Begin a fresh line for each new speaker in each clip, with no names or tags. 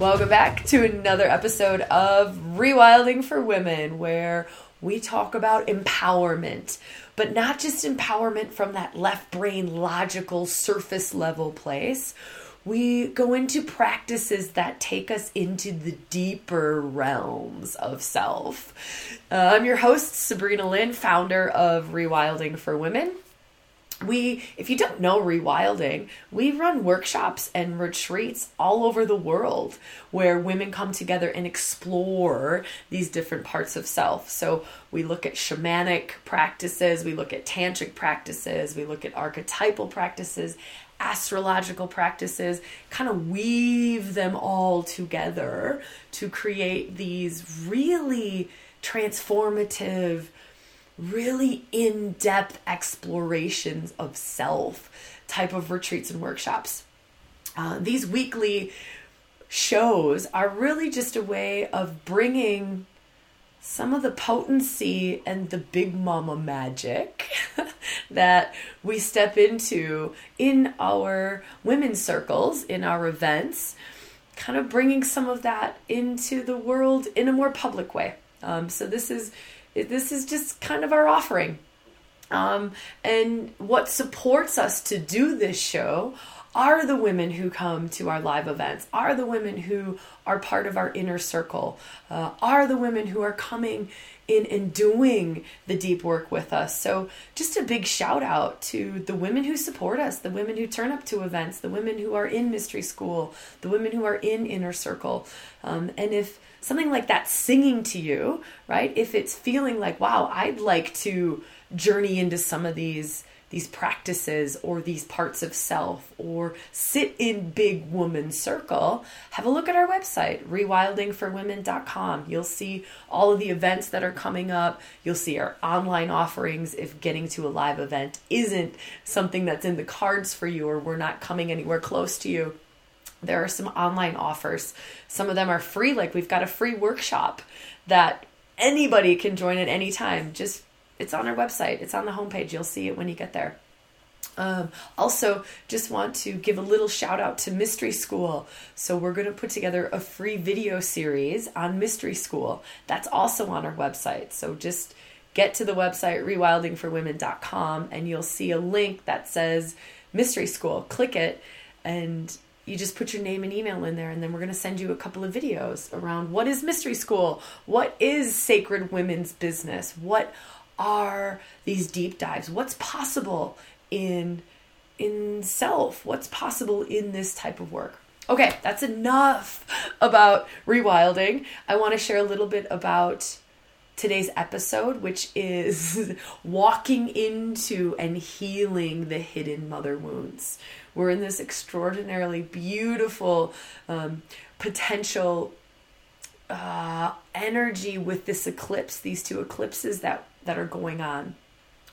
Welcome back to another episode of Rewilding for Women, where we talk about empowerment, but not just empowerment from that left brain logical surface level place. We go into practices that take us into the deeper realms of self. Uh, I'm your host, Sabrina Lynn, founder of Rewilding for Women we if you don't know rewilding we run workshops and retreats all over the world where women come together and explore these different parts of self. So we look at shamanic practices we look at tantric practices we look at archetypal practices astrological practices kind of weave them all together to create these really transformative really in depth explorations of self type of retreats and workshops. Uh, these weekly shows are really just a way of bringing some of the potency and the big mama magic that we step into in our women's circles, in our events, kind of bringing some of that into the world in a more public way. Um, so, this is this is just kind of our offering. Um, and what supports us to do this show are the women who come to our live events, are the women who are part of our inner circle, uh, are the women who are coming in and doing the deep work with us. So, just a big shout out to the women who support us, the women who turn up to events, the women who are in mystery school, the women who are in inner circle. Um, and if something like that singing to you, right? If it's feeling like, wow, I'd like to journey into some of these these practices or these parts of self or sit in big woman circle, have a look at our website, rewildingforwomen.com. You'll see all of the events that are coming up. You'll see our online offerings if getting to a live event isn't something that's in the cards for you or we're not coming anywhere close to you there are some online offers. Some of them are free, like we've got a free workshop that anybody can join at any time. Just it's on our website, it's on the homepage. You'll see it when you get there. Um, also, just want to give a little shout out to Mystery School. So, we're going to put together a free video series on Mystery School. That's also on our website. So, just get to the website rewildingforwomen.com and you'll see a link that says Mystery School. Click it, and you just put your name and email in there and then we're going to send you a couple of videos around what is mystery school what is sacred women's business what are these deep dives? What's possible in in self? What's possible in this type of work? Okay that's enough about rewilding. I want to share a little bit about today's episode, which is walking into and healing the hidden mother wounds. We're in this extraordinarily beautiful um, potential uh, energy with this eclipse, these two eclipses that, that are going on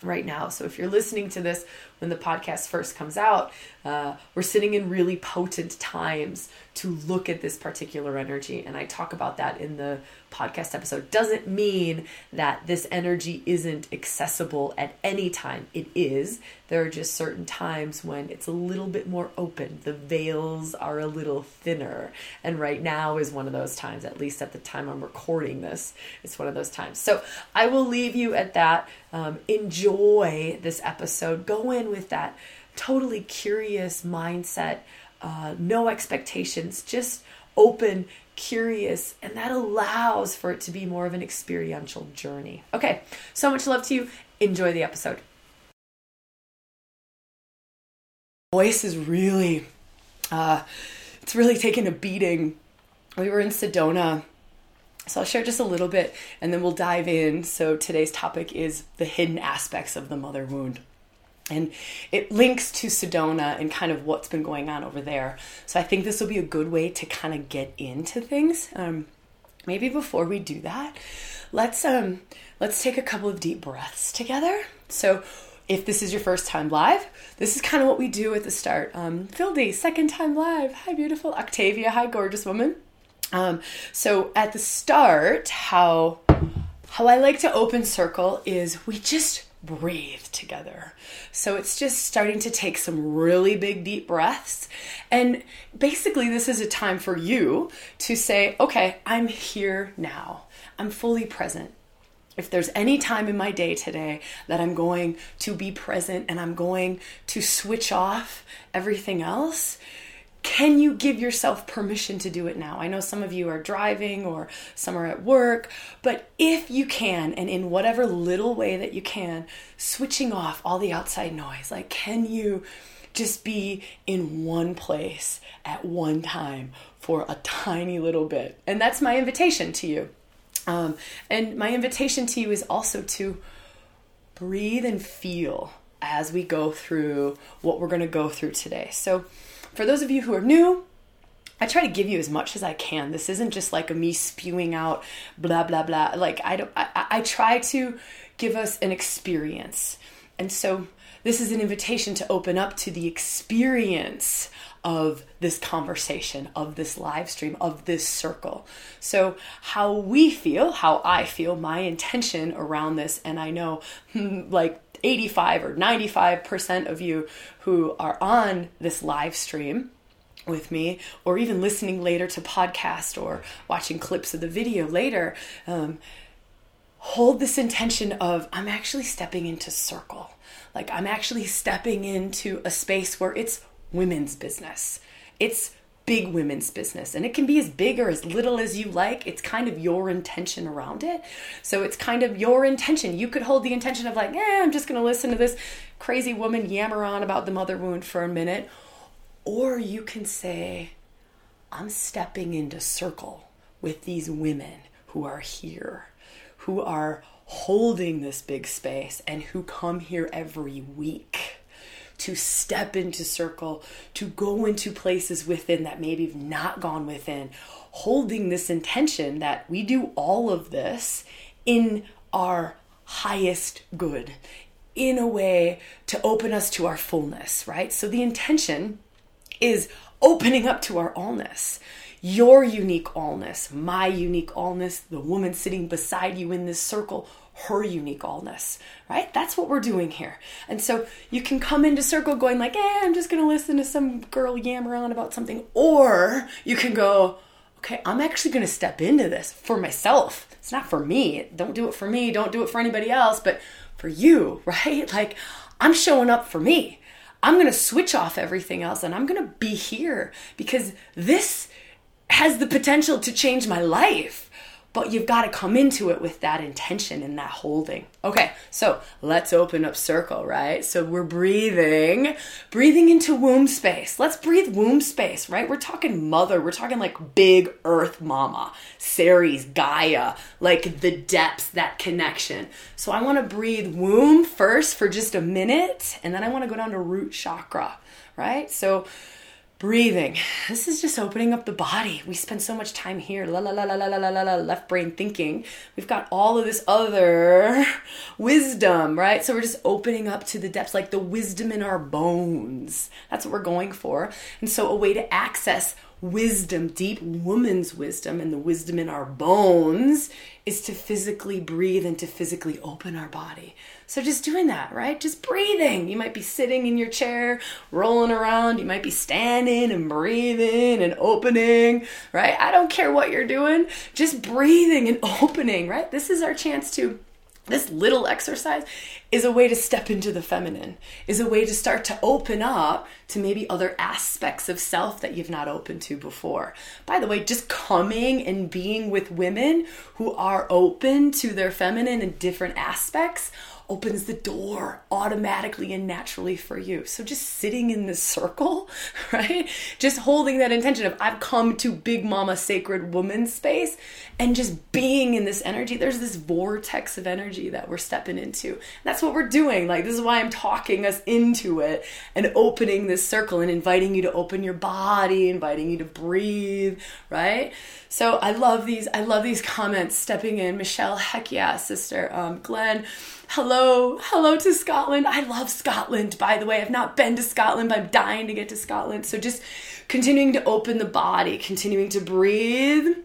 right now. So if you're listening to this when the podcast first comes out, uh, we're sitting in really potent times to look at this particular energy. And I talk about that in the podcast episode. Doesn't mean that this energy isn't accessible at any time. It is. There are just certain times when it's a little bit more open. The veils are a little thinner. And right now is one of those times, at least at the time I'm recording this, it's one of those times. So I will leave you at that. Um, enjoy this episode. Go in with that totally curious mindset, uh, no expectations, just open, curious, and that allows for it to be more of an experiential journey. Okay, so much love to you. Enjoy the episode. Voice is really, uh, it's really taken a beating. We were in Sedona so I'll share just a little bit and then we'll dive in. So today's topic is the hidden aspects of the mother wound. And it links to Sedona and kind of what's been going on over there. So I think this will be a good way to kind of get into things. Um, maybe before we do that, let's um, let's take a couple of deep breaths together. So if this is your first time live, this is kind of what we do at the start. Um, Phildy, second time live. Hi, beautiful. Octavia, hi, gorgeous woman. Um, so at the start, how how I like to open circle is we just breathe together. So it's just starting to take some really big, deep breaths. And basically, this is a time for you to say, okay, I'm here now. I'm fully present. If there's any time in my day today that I'm going to be present and I'm going to switch off everything else, can you give yourself permission to do it now? I know some of you are driving or some are at work, but if you can, and in whatever little way that you can, switching off all the outside noise, like can you just be in one place at one time for a tiny little bit? And that's my invitation to you. Um, and my invitation to you is also to breathe and feel as we go through what we're going to go through today. So, for those of you who are new, I try to give you as much as I can. This isn't just like a me spewing out blah blah blah. Like I don't I, I try to give us an experience. And so this is an invitation to open up to the experience of this conversation, of this live stream, of this circle. So, how we feel, how I feel, my intention around this, and I know hmm, like 85 or 95% of you who are on this live stream with me or even listening later to podcast or watching clips of the video later um, hold this intention of i'm actually stepping into circle. Like i'm actually stepping into a space where it's women's business. It's big women's business and it can be as big or as little as you like. It's kind of your intention around it. So it's kind of your intention. You could hold the intention of like eh i'm just going to listen to this crazy woman yammer on about the mother wound for a minute. Or you can say i'm stepping into circle with these women who are here who are holding this big space and who come here every week to step into circle, to go into places within that maybe have not gone within, holding this intention that we do all of this in our highest good, in a way to open us to our fullness, right? So the intention is opening up to our allness your unique allness, my unique allness, the woman sitting beside you in this circle, her unique allness, right? That's what we're doing here. And so you can come into circle going like, eh, I'm just to listen to some girl yammer on about something. Or you can go, okay, I'm actually to step into this for myself. It's not for me. Don't do it for me. Don't do it for anybody else, but for you, right? Like I'm showing up for me. I'm going to switch off everything else and I'm going to be here because this has the potential to change my life but you've got to come into it with that intention and that holding. Okay, so let's open up circle, right? So we're breathing, breathing into womb space. Let's breathe womb space, right? We're talking mother, we're talking like big earth mama, Ceres, Gaia, like the depths, that connection. So I want to breathe womb first for just a minute, and then I want to go down to root chakra, right? So breathing. This is just opening up the body. We spend so much time here, la la la la la la la la, left brain thinking. We've got all of this other wisdom, right? So we're just opening up to the depths, like the wisdom in our bones. That's what we're going for. And so a way to access wisdom, deep woman's wisdom, and the wisdom in our bones is to physically breathe and to physically open our body. So just doing that, right? Just breathing. You might be sitting in your chair, rolling around. You might be standing and breathing and opening, right? I don't care what you're doing. Just breathing and opening, right? This is our chance to this little exercise is a way to step into the feminine, is a way to start to open up to maybe other aspects of self that you've not opened to before. By the way, just coming and being with women who are open to their feminine and different aspects opens the door automatically and naturally for you. So just sitting in this circle, right? Just holding that intention of I've come to Big Mama Sacred Woman space and just being in this energy. There's this vortex of energy that we're stepping into. That's what we're doing. Like this is why I'm talking us into it and opening this circle and inviting you to open your body, inviting you to breathe, right? So I love these. I love these comments stepping in. Michelle, heck yeah, sister. Um, Glenn, hello, hello to Scotland. I love Scotland, by the way. I've not been to Scotland, but I'm dying to get to Scotland. So just continuing to open the body, continuing to breathe,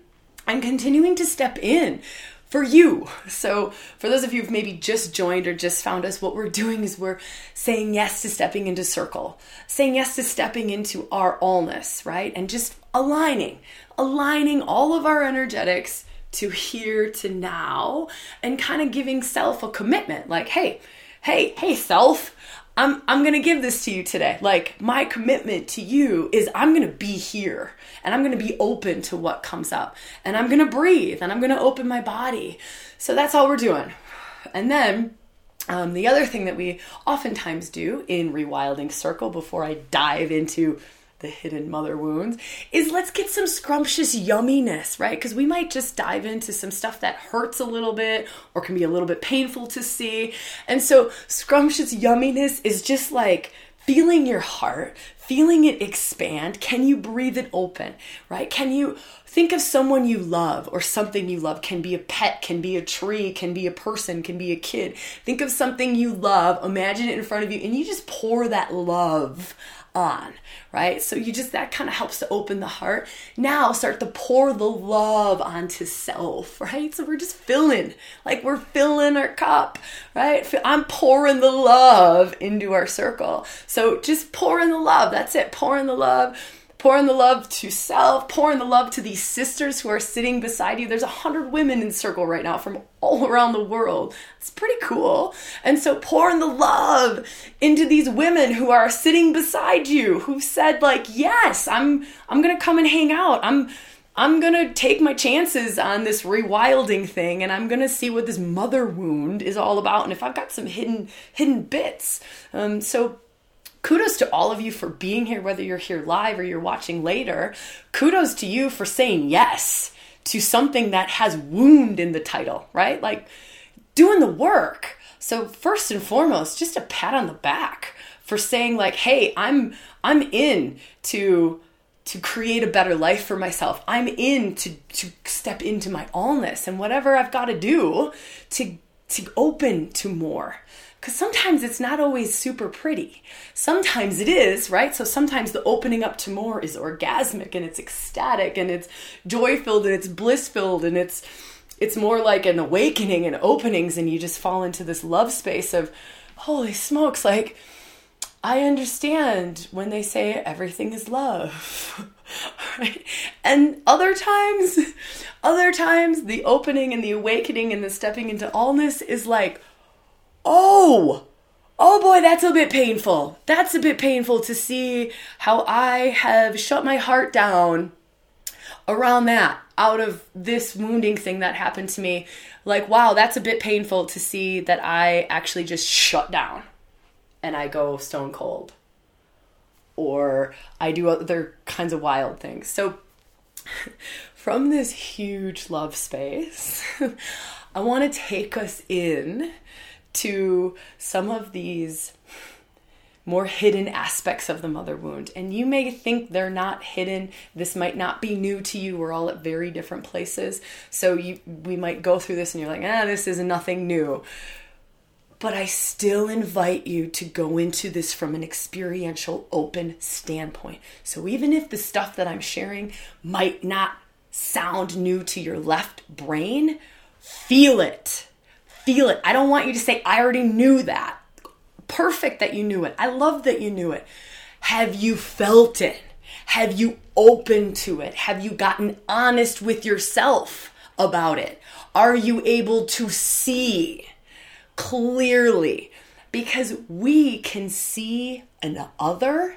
and continuing to step in for you. So, for those of you who've maybe just joined or just found us, what we're doing is we're saying yes to stepping into circle, saying yes to stepping into our allness, right? And just aligning, aligning all of our energetics to here to now and kind of giving self a commitment like, hey, hey, hey, self, I'm I'm to give this to you today. Like my commitment to you is I'm to be here and I'm to be open to what comes up and I'm to breathe and I'm to open my body. So that's all we're doing. And then um, the other thing that we oftentimes do in Rewilding Circle before I dive into the hidden mother wounds is let's get some scrumptious yumminess, right? Because we might just dive into some stuff that hurts a little bit or can be a little bit painful to see. And so, scrumptious yumminess is just like feeling your heart, feeling it expand. Can you breathe it open, right? Can you think of someone you love or something you love? Can be a pet, can be a tree, can be a person, can be a kid. Think of something you love, imagine it in front of you, and you just pour that love on, right? So you just, that kind of helps to open the heart. Now start to pour the love onto self, right? So we're just filling, like we're filling our cup, right? I'm pouring the love into our circle. So just pouring the love. That's it. Pouring the love pouring the love to self, pouring the love to these sisters who are sitting beside you. There's a hundred women in circle right now from all around the world. It's pretty cool. And so pouring the love into these women who are sitting beside you, who've said like, "Yes, I'm I'm to come and hang out. I'm I'm going to take my chances on this rewilding thing and I'm going to see what this mother wound is all about and if I've got some hidden hidden bits." Um so kudos to all of you for being here, whether you're here live or you're watching later. Kudos to you for saying yes to something that has wound in the title, right? Like doing the work. So first and foremost, just a pat on the back for saying like, "Hey, I'm I'm in to to create a better life for myself. I'm in to to step into my allness and whatever I've got to do to to open to more because sometimes it's not always super pretty. Sometimes it is, right? So sometimes the opening up to more is orgasmic and it's ecstatic and it's joy filled and it's bliss filled and it's it's more like an awakening and openings and you just fall into this love space of holy smokes like I understand when they say everything is love. right? And other times, other times, the opening and the awakening and the stepping into allness is like, oh, oh boy, that's a bit painful. That's a bit painful to see how I have shut my heart down around that out of this wounding thing that happened to me. Like, wow, that's a bit painful to see that I actually just shut down and I go stone cold. Or I do other kinds of wild things. So, from this huge love space, I want to take us in to some of these more hidden aspects of the mother wound. And you may think they're not hidden. This might not be new to you. We're all at very different places. So you we might go through this and you're like, "Ah, this is nothing new." But I still invite you to go into this from an experiential open standpoint. So even if the stuff that I'm sharing might not sound new to your left brain, feel it feel it. I don't want you to say, I already knew that. Perfect that you knew it. I love that you knew it. Have you felt it? Have you opened to it? Have you gotten honest with yourself about it? Are you able to see clearly? Because we can see an other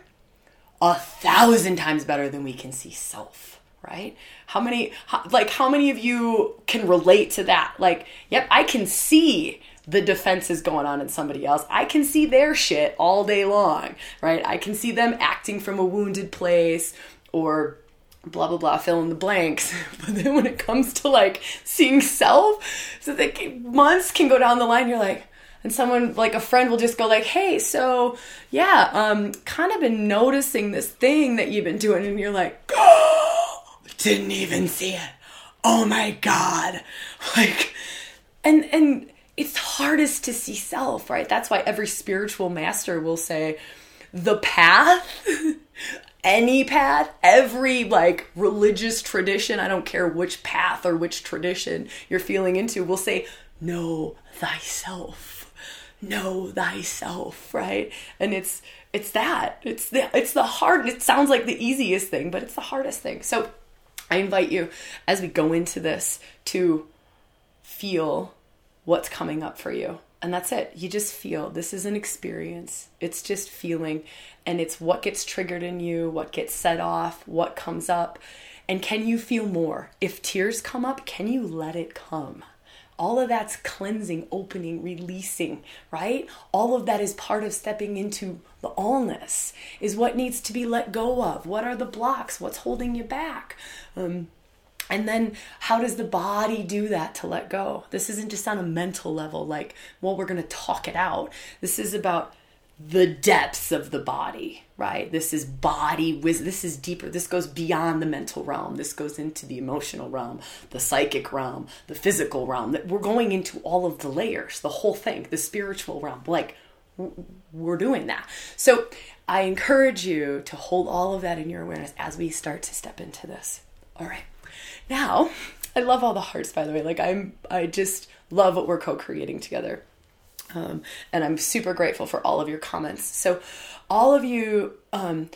a thousand times better than we can see self right? How many, how, like, how many of you can relate to that? Like, yep, I can see the defenses going on in somebody else. I can see their shit all day long, right? I can see them acting from a wounded place or blah blah blah fill in the blanks but then when it comes to like seeing self so that months can go down the line you're like and someone like a friend will just go like hey so yeah um kind of been noticing this thing that you've been doing and you're like oh didn't even see it. Oh my god. Like and and it's hardest to see self, right? That's why every spiritual master will say the path any path, every like religious tradition, I don't care which path or which tradition you're feeling into, will say, Know thyself. Know thyself, right? And it's it's that. It's the it's the hard it sounds like the easiest thing, but it's the hardest thing. So I invite you as we go into this to feel what's coming up for you. And that's it. You just feel. This is an experience. It's just feeling. And it's what gets triggered in you, what gets set off, what comes up. And can you feel more? If tears come up, can you let it come? All of that's cleansing, opening, releasing, right? All of that is part of stepping into the allness, is what needs to be let go of. What are the blocks? What's holding you back? Um, and then how does the body do that to let go? This isn't just on a mental level, like, well, we're going to talk it out. This is about the depths of the body, right? This is body This is deeper. This goes beyond the mental realm. This goes into the emotional realm, the psychic realm, the physical realm. We're going into all of the layers, the whole thing, the spiritual realm. Like we're doing that. So I encourage you to hold all of that in your awareness as we start to step into this. All right. Now, I love all the hearts by the way. Like I'm I just love what we're co-creating together. Um, and I'm super grateful for all of your comments. So, all of you um,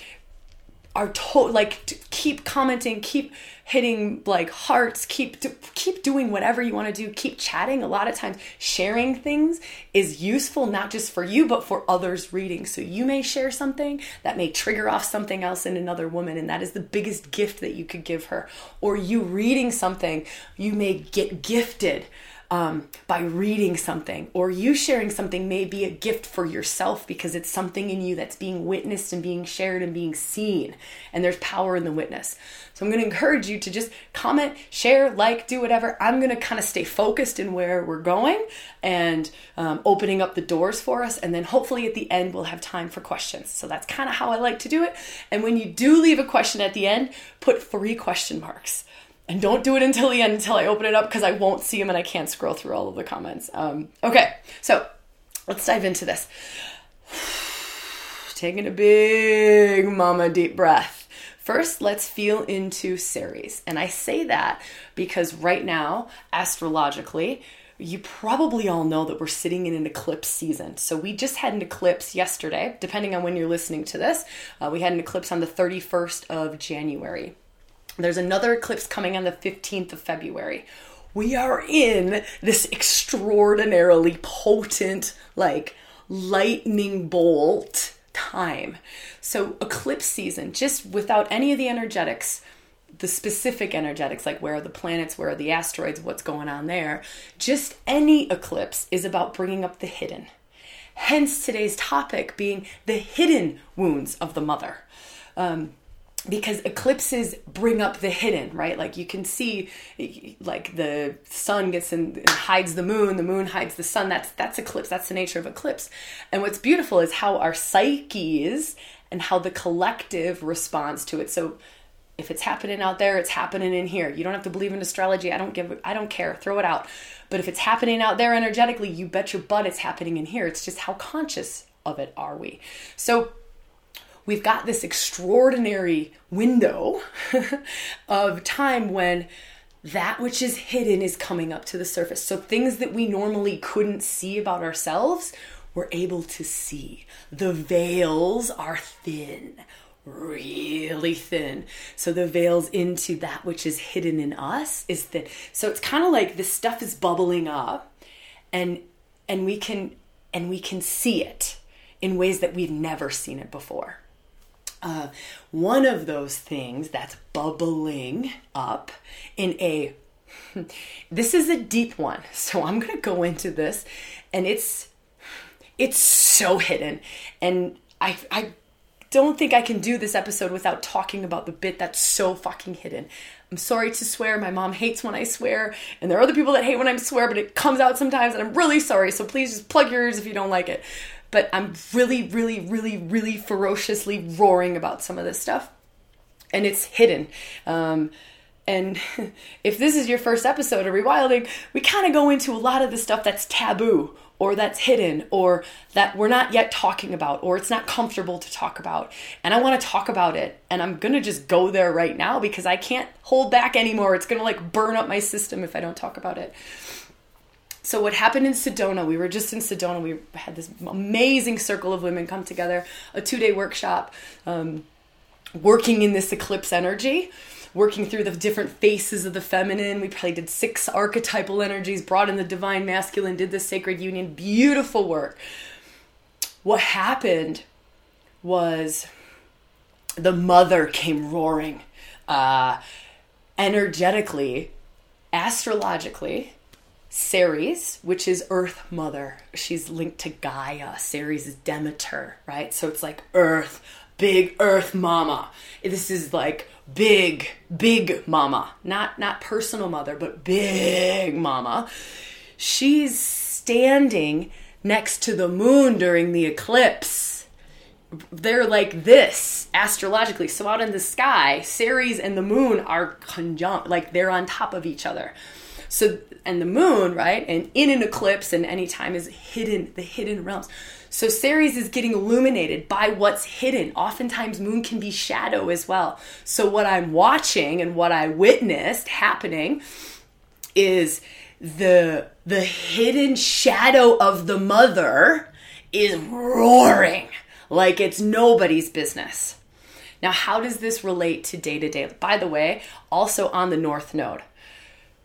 are told like keep commenting, keep hitting like hearts, keep keep doing whatever you want to do, keep chatting. A lot of times, sharing things is useful not just for you but for others reading. So you may share something that may trigger off something else in another woman, and that is the biggest gift that you could give her. Or you reading something, you may get gifted um, by reading something, or you sharing something may be a gift for yourself because it's something in you that's being witnessed and being shared and being seen. And there's power in the witness. So I'm going to encourage you to just comment, share, like, do whatever. I'm going to kind of stay focused in where we're going and um, opening up the doors for us. And then hopefully at the end, we'll have time for questions. So that's kind of how I like to do it. And when you do leave a question at the end, put three question marks and don't do it until the end until I open it up because I won't see them and I can't scroll through all of the comments. Um, okay, so let's dive into this. Taking a big mama deep breath. First, let's feel into Ceres. And I say that because right now, astrologically, you probably all know that we're sitting in an eclipse season. So we just had an eclipse yesterday, depending on when you're listening to this. Uh, we had an eclipse on the 31st of January. There's another eclipse coming on the 15th of February. We are in this extraordinarily potent, like lightning bolt time. So, eclipse season, just without any of the energetics, the specific energetics, like where are the planets, where are the asteroids, what's going on there, just any eclipse is about bringing up the hidden. Hence, today's topic being the hidden wounds of the mother. Um, because eclipses bring up the hidden right? Like you can see like the sun gets in and hides the moon the moon hides the sun. That's that's eclipse that's the nature of eclipse. And what's beautiful is how our psyches and how the collective responds to it. So if it's happening out there it's happening in here. You don't have to believe in astrology. I don't give i don't care. Throw it out. But if it's happening out there energetically you bet your butt it's happening in here. It's just how conscious of it are we. So we've got this extraordinary window of time when that which is hidden is coming up to the surface. So things that we normally couldn't see about ourselves, we're able to see. The veils are thin, really thin. So the veils into that which is hidden in us is thin. So it's kind of like this stuff is bubbling up and and we can and we can see it in ways that we've never seen it before. Uh, one of those things that's bubbling up in a this is a deep one so i'm going to go into this and it's it's so hidden. And i i don't think i can do this episode without talking about the bit that's so fucking hidden. I'm sorry to swear my mom hates when i swear and there are other people that hate when i swear but it comes out sometimes and i'm really sorry so please just plug your ears if you don't like it but I'm really, really, really, really ferociously roaring about some of this stuff. And it's hidden. Um, And if this is your first episode of Rewilding, we kind of go into a lot of the stuff that's taboo or that's hidden or that we're not yet talking about or it's not comfortable to talk about. And I want to talk about it. And I'm going to just go there right now because I can't hold back anymore. It's going to like burn up my system if I don't talk about it. So what happened in Sedona? We were just in Sedona. We had this amazing circle of women come together, a two-day workshop, um, working in this eclipse energy working through the different faces of the feminine. We probably did six archetypal energies, brought in the divine masculine, did the sacred union. Beautiful work. What happened was the mother came roaring uh, energetically, astrologically. Ceres, which is Earth Mother, she's linked to Gaia. Ceres is Demeter, right? So it's like Earth, big Earth Mama. This is like big, big mama, not not personal mother, but big mama. She's standing next to the moon during the eclipse. They're like this astrologically. So out in the sky, Ceres and the moon are conjunct, like they're on top of each other. So and the moon, right? And in an eclipse and any time is hidden, the hidden realms. So Ceres is getting illuminated by what's hidden. Oftentimes, moon can be shadow as well. So, what I'm watching and what I witnessed happening is the the hidden shadow of the mother is roaring like it's nobody's business. Now, how does this relate to day to day? By the way, also on the North Node.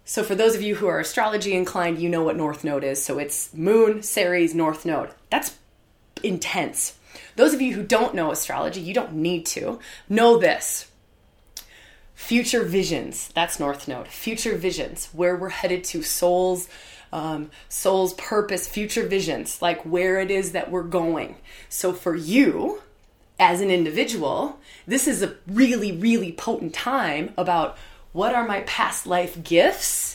So, for those of you who are astrology inclined, you know what North Node is. So, it's Moon, Ceres, North Node. That's intense. Those of you who don't know astrology, you don't need to, know this. Future visions, that's North Node. Future visions, where we're headed to, souls, um, soul's purpose, future visions, like where it is that we're going. So for you, as an individual, this is a really, really potent time about what are my past life gifts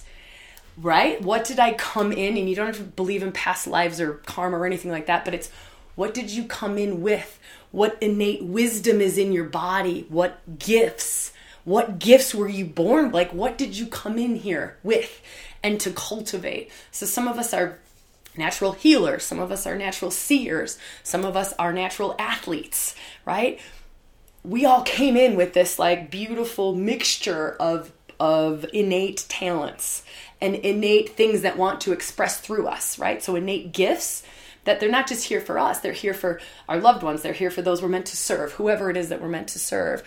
right? What did I come in? And you don't have to believe in past lives or karma or anything like that, but it's what did you come in with? What innate wisdom is in your body? What gifts? What gifts were you born? Like, what did you come in here with and to cultivate? So, some of us are natural healers, some of us are natural seers, some of us are natural athletes, right? We all came in with this like beautiful mixture of of innate talents and innate things that want to express through us, right? So innate gifts that they're not just here for us, they're here for our loved ones, they're here for those we're meant to serve, whoever it is that we're meant to serve.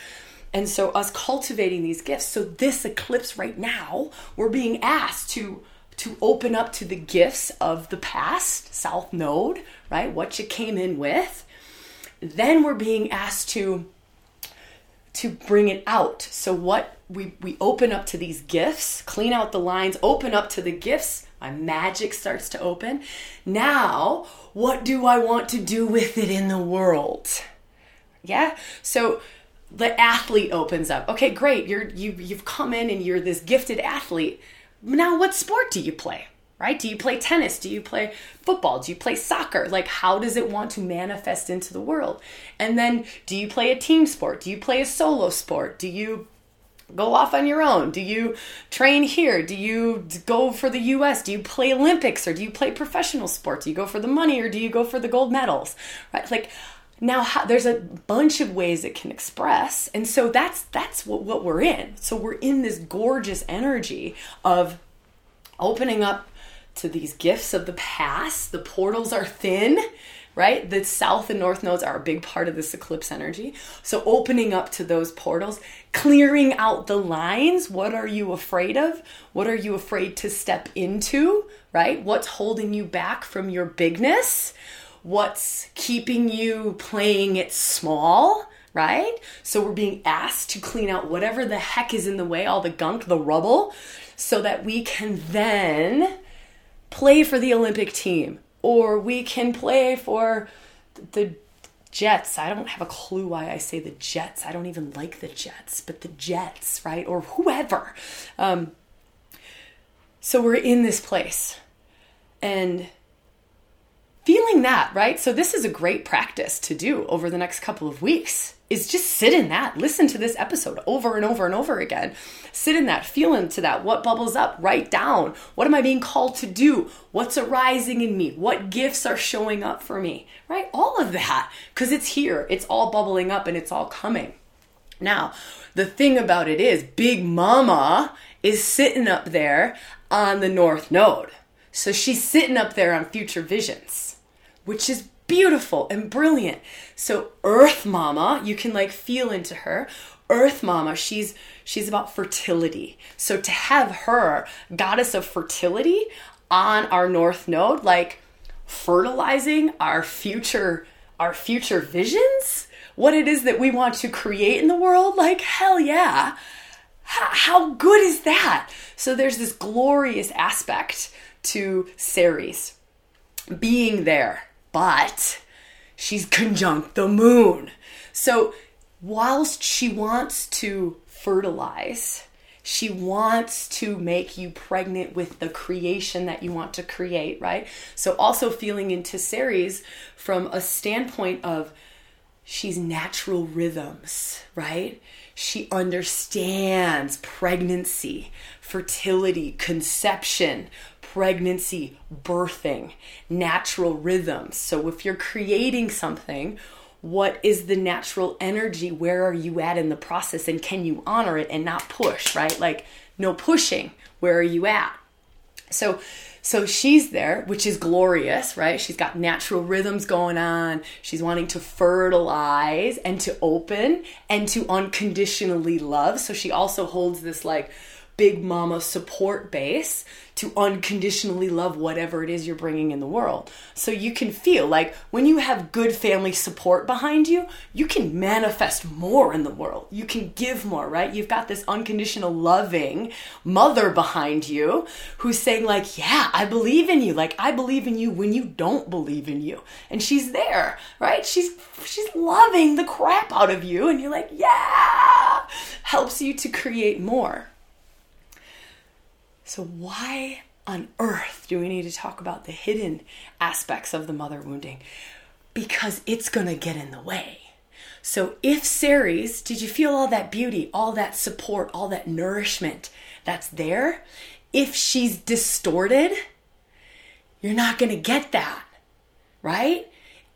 And so, us cultivating these gifts. So, this eclipse right now, we're being asked to to open up to the gifts of the past, South Node, right? What you came in with. Then we're being asked to to bring it out. So what we we open up to these gifts, clean out the lines, open up to the gifts my magic starts to open. Now, what do I want to do with it in the world? Yeah? So the athlete opens up. Okay, great. You're you you've come in and you're this gifted athlete. Now what sport do you play? Right? Do you play tennis? Do you play football? Do you play soccer? Like how does it want to manifest into the world? And then do you play a team sport? Do you play a solo sport? Do you go off on your own? Do you train here? Do you go for the US? Do you play Olympics or do you play professional sports? Do you go for the money or do you go for the gold medals? Right? Like now how, there's a bunch of ways it can express. And so that's that's what, what we're in. So we're in this gorgeous energy of opening up to these gifts of the past. The portals are thin right? The south and north nodes are a big part of this eclipse energy. So opening up to those portals, clearing out the lines. What are you afraid of? What are you afraid to step into, right? What's holding you back from your bigness? What's keeping you playing it small? Right? So we're being asked to clean out whatever the heck is in the way, all the gunk, the rubble, so that we can then play for the Olympic team, or we can play for the Jets. I don't have a clue why I say the Jets. I don't even like the Jets, but the Jets, right? Or whoever. Um, so we're in this place. And feeling that, right? So this is a great practice to do over the next couple of weeks. Is just sit in that. Listen to this episode over and over and over again. Sit in that, feel into that. What bubbles up? Write down. What am I being called to do? What's arising in me? What gifts are showing up for me? Right? All of that. Because it's here. It's all bubbling up and it's all coming. Now, the thing about it is, Big Mama is sitting up there on the North Node. So she's sitting up there on future visions, which is beautiful and brilliant. So Earth Mama, you can like feel into her. Earth Mama, she's she's about fertility. So to have her, goddess of fertility, on our North Node, like fertilizing our future our future visions, what it is that we want to create in the world, like hell yeah. How good is that? So there's this glorious aspect to Ceres being there, but she's conjunct the moon. So whilst she wants to fertilize, she wants to make you pregnant with the creation that you want to create, right? So also feeling into Ceres from a standpoint of she's natural rhythms, right? She understands pregnancy, fertility, conception, pregnancy, birthing, natural rhythms. So if you're creating something, what is the natural energy? Where are you at in the process? And can you honor it and not push, right? Like, no pushing. Where are you at? So, so she's there, which is glorious, right? She's got natural rhythms going on. She's wanting to fertilize and to open and to unconditionally love. So she also holds this like big mama support base to unconditionally love whatever it is you're bringing in the world. So you can feel like when you have good family support behind you, you can manifest more in the world. You can give more, right? You've got this unconditional loving mother behind you who's saying like, "Yeah, I believe in you. Like I believe in you when you don't believe in you." And she's there, right? She's she's loving the crap out of you and you're like, "Yeah!" helps you to create more. So, why on earth do we need to talk about the hidden aspects of the mother wounding? Because it's going to get in the way. So, if Ceres, did you feel all that beauty, all that support, all that nourishment that's there? If she's distorted, you're not going to get that, right?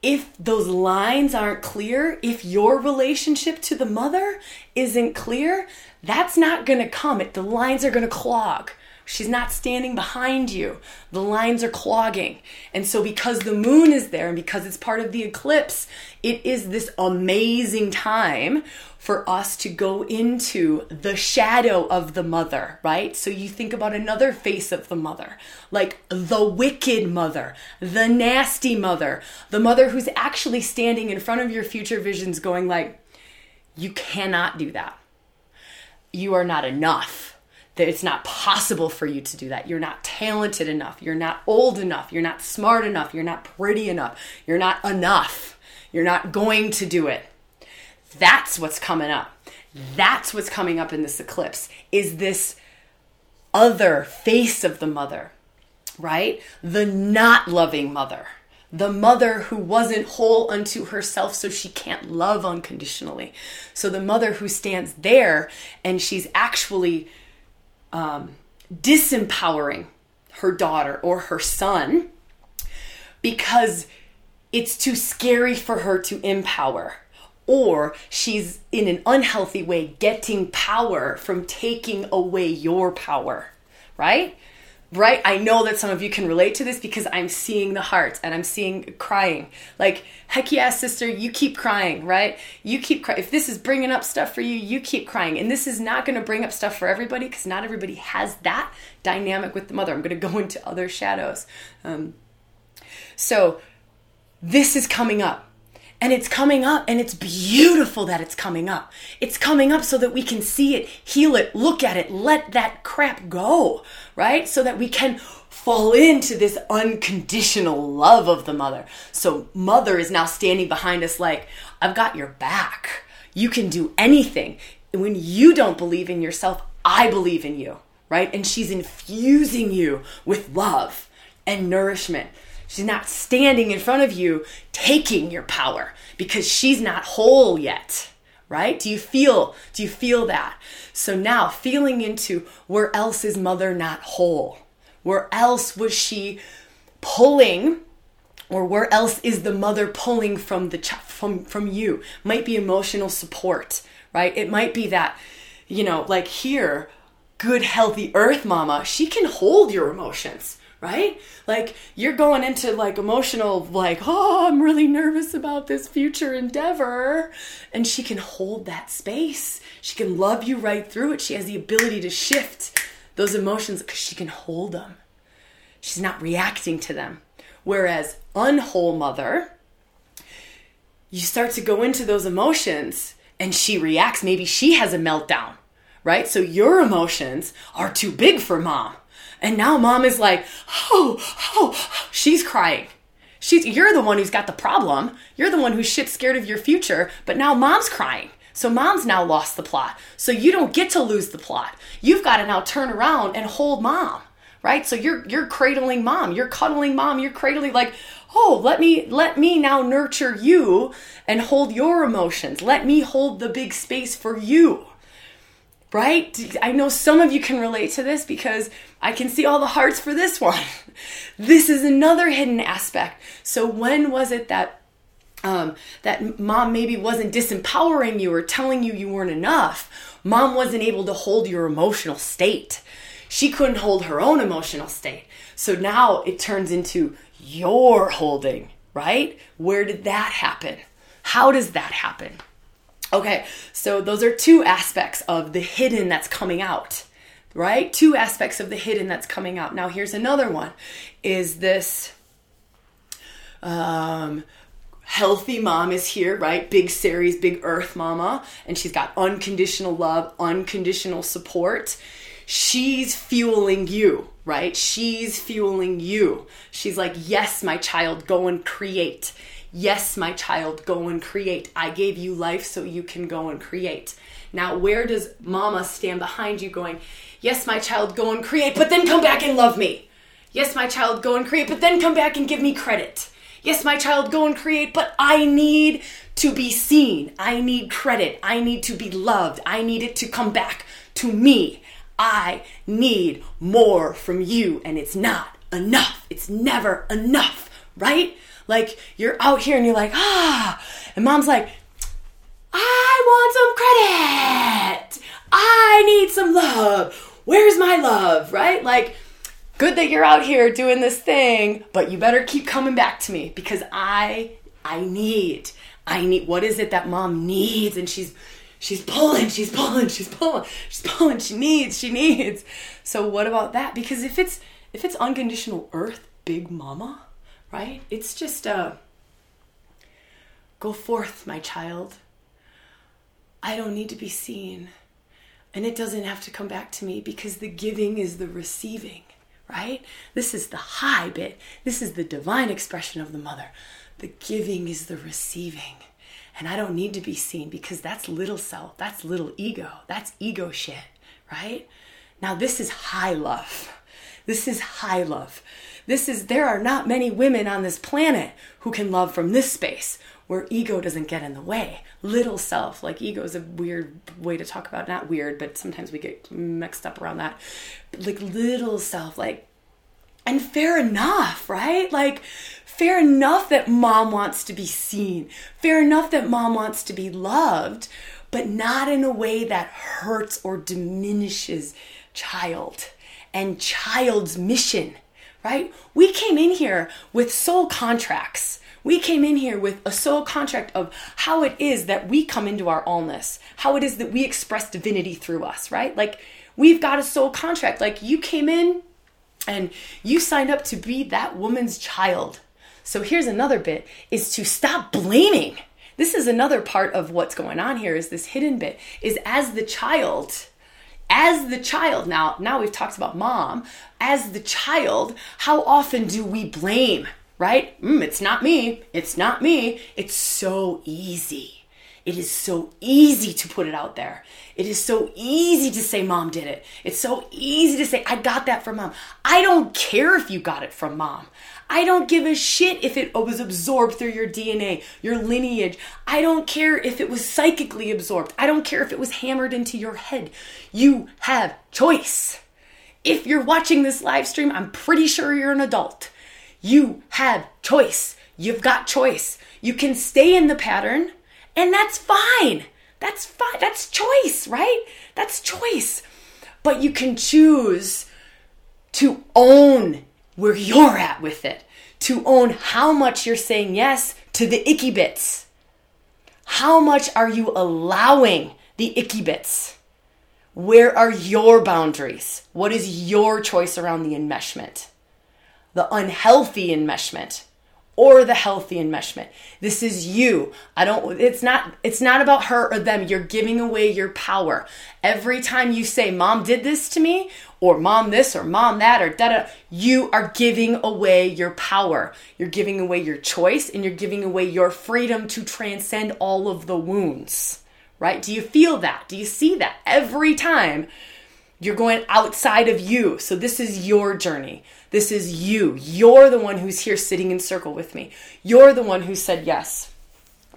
If those lines aren't clear, if your relationship to the mother isn't clear, that's not going to come. It, the lines are going to clog. She's not standing behind you. The lines are clogging. And so, because the moon is there and because it's part of the eclipse, it is this amazing time for us to go into the shadow of the mother, right? So, you think about another face of the mother, like the wicked mother, the nasty mother, the mother who's actually standing in front of your future visions, going, like, you cannot do that. You are not enough that it's not possible for you to do that. You're not talented enough. You're not old enough. You're not smart enough. You're not pretty enough. You're not enough. You're not going to do it. That's what's coming up. That's what's coming up in this eclipse is this other face of the mother, right? The not loving mother. The mother who wasn't whole unto herself, so she can't love unconditionally. So the mother who stands there and she's actually um, disempowering her daughter or her son because it's too scary for her to empower or she's in an unhealthy way getting power from taking away your power, right? Right? I know that some of you can relate to this because I'm seeing the heart and I'm seeing crying. Like, heck yeah, sister, you keep crying, right? You keep crying. If this is bringing up stuff for you, you keep crying. And this is not going to bring up stuff for everybody because not everybody has that dynamic with the mother. I'm going to go into other shadows. Um, so, this is coming up and it's coming up and it's beautiful that it's coming up. It's coming up so that we can see it, heal it, look at it, let that crap go, right? So that we can fall into this unconditional love of the mother. So mother is now standing behind us like, I've got your back. You can do anything. And when you don't believe in yourself, I believe in you, right? And she's infusing you with love and nourishment She's not standing in front of you taking your power because she's not whole yet. Right? Do you feel do you feel that? So now feeling into where else is mother not whole? Where else was she pulling or where else is the mother pulling from the ch- from from you? Might be emotional support, right? It might be that you know, like here, good healthy earth mama, she can hold your emotions right? Like you're going into like emotional, like, oh, I'm really nervous about this future endeavor. And she can hold that space. She can love you right through it. She has the ability to shift those emotions because she can hold them. She's not reacting to them. Whereas unwhole mother, you start to go into those emotions and she reacts. Maybe she has a meltdown, right? So your emotions are too big for mom and now mom is like, oh, oh, oh, she's crying. She's, you're the one who's got the problem. You're the one who's shit scared of your future, but now mom's crying. So mom's now lost the plot. So you don't get to lose the plot. You've got to now turn around and hold mom, right? So you're you're cradling mom, you're cuddling mom, you're cradling like, "Oh, let me let me now nurture you and hold your emotions. Let me hold the big space for you." Right? I know some of you can relate to this because I can see all the hearts for this one. this is another hidden aspect. So when was it that um, that mom maybe wasn't disempowering you or telling you you weren't enough? Mom wasn't able to hold your emotional state. She couldn't hold her own emotional state. So now it turns into your holding, right? Where did that happen? How does that happen? Okay, so those are two aspects of the hidden that's coming out, right? Two aspects of the hidden that's coming out. Now, here's another one is this um, healthy mom is here, right? Big Ceres, big earth mama, and she's got unconditional love, unconditional support. She's fueling you, right? She's fueling you. She's like, Yes, my child, go and create. Yes, my child, go and create. I gave you life so you can go and create. Now, where does mama stand behind you going, Yes, my child, go and create, but then come back and love me? Yes, my child, go and create, but then come back and give me credit. Yes, my child, go and create, but I need to be seen. I need credit. I need to be loved. I need it to come back to me. I need more from you, and it's not enough. It's never enough, right? Like you're out here and you're like, ah, and mom's like, I want some credit. I need some love. Where's my love? Right? Like, good that you're out here doing this thing, but you better keep coming back to me because I I need. I need what is it that mom needs? And she's she's pulling, she's pulling, she's pulling, she's pulling, she needs, she needs. So what about that? Because if it's if it's unconditional earth, big mama, right? It's just a uh, go forth, my child. I don't need to be seen. And it doesn't have to come back to me because the giving is the receiving, right? This is the high bit. This is the divine expression of the mother. The giving is the receiving. And I don't need to be seen because that's little self. That's little ego. That's ego shit, right? Now, this is high love. This is high love. This is, there are not many women on this planet who can love from this space where ego doesn't get in the way. Little self, like ego is a weird way to talk about, not weird, but sometimes we get mixed up around that. Like little self, like, and fair enough, right? Like, fair enough that mom wants to be seen. Fair enough that mom wants to be loved, but not in a way that hurts or diminishes child and child's mission right? We came in here with soul contracts. We came in here with a soul contract of how it is that we come into our allness, how it is that we express divinity through us, right? Like we've got a soul contract. Like you came in and you signed up to be that woman's child. So here's another bit is to stop blaming. This is another part of what's going on here is this hidden bit is as the child as the child now now we've talked about mom as the child how often do we blame right mm, it's not me it's not me it's so easy
it is so easy to put it out there. It is so easy to say mom did it. It's so easy to say I got that from mom. I don't care if you got it from mom. I don't give a shit if it was absorbed through your DNA, your lineage. I don't care if it was psychically absorbed. I don't care if it was hammered into your head. You have choice. If you're watching this live stream, I'm pretty sure you're an adult. You have choice. You've got choice. You can stay in the pattern, and that's fine. That's fine. That's choice, right? That's choice. But you can choose to own where you're at with it, to own how much you're saying yes to the icky bits. How much are you allowing the icky bits? Where are your boundaries? What is your choice around the enmeshment? The unhealthy enmeshment or the healthy enmeshment. This is you. I don't it's not it's not about her or them. You're giving away your power. Every time you say mom did this to me or mom this or mom that or da da you are giving away your power. You're giving away your choice and you're giving away your freedom to transcend all of the wounds. Right? Do you feel that? Do you see that? Every time you're going outside of you. So this is your journey. This is you. You're the one who's here sitting in circle with me. You're the one who said yes,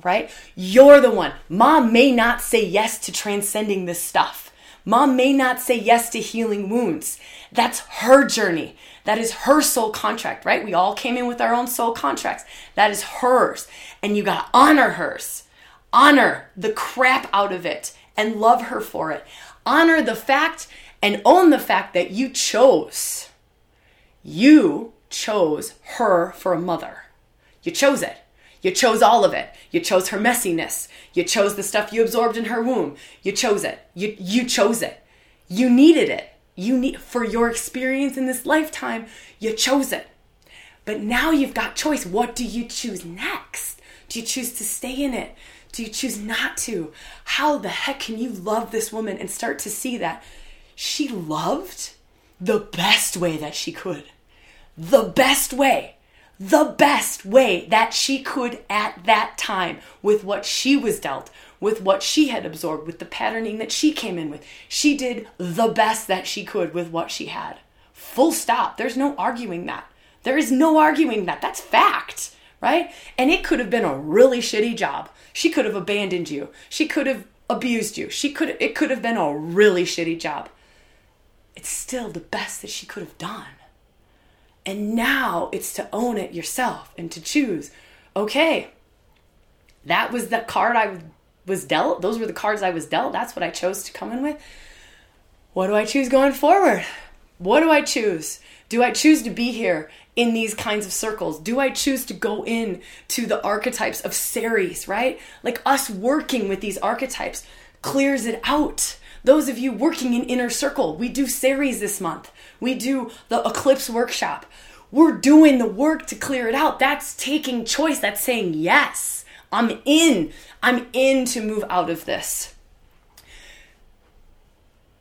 right? You're the one. Mom may not say yes to transcending this stuff. Mom may not say yes to healing wounds. That's her journey. That is her soul contract, right? We all came in with our own soul contracts. That is hers. And you got to honor hers. Honor the crap out of it and love her for it. Honor the fact and own the fact that you chose you chose her for a mother. You chose it. You chose all of it. You chose her messiness. You chose the stuff you absorbed in her womb. You chose it. You, you chose it. You needed it. You need for your experience in this lifetime, you chose it. But now you've got choice. What do you choose next? Do you choose to stay in it? Do you choose not to? How the heck can you love this woman and start to see that she loved the best way that she could. The best way. The best way that she could at that time with what she was dealt, with what she had absorbed, with the patterning that she came in with. She did the best that she could with what she had. Full stop. There's no arguing that. There is no arguing that. That's fact, right? And it could have been a really shitty job. She could have abandoned you. She could have abused you. She could it could have been a really shitty job it's still the best that she could have done. And now it's to own it yourself and to choose, okay, that was the card I was dealt. Those were the cards I was dealt. That's what I chose to come in with. What do I choose going forward? What do I choose? Do I choose to be here in these kinds of circles? Do I choose to go in to the archetypes of Ceres, right? Like us working with these archetypes clears it out. Those of you working in Inner Circle, we do Ceres this month. We do the Eclipse Workshop. We're doing the work to clear it out. That's taking choice. That's saying, yes, I'm in. I'm in to move out of this.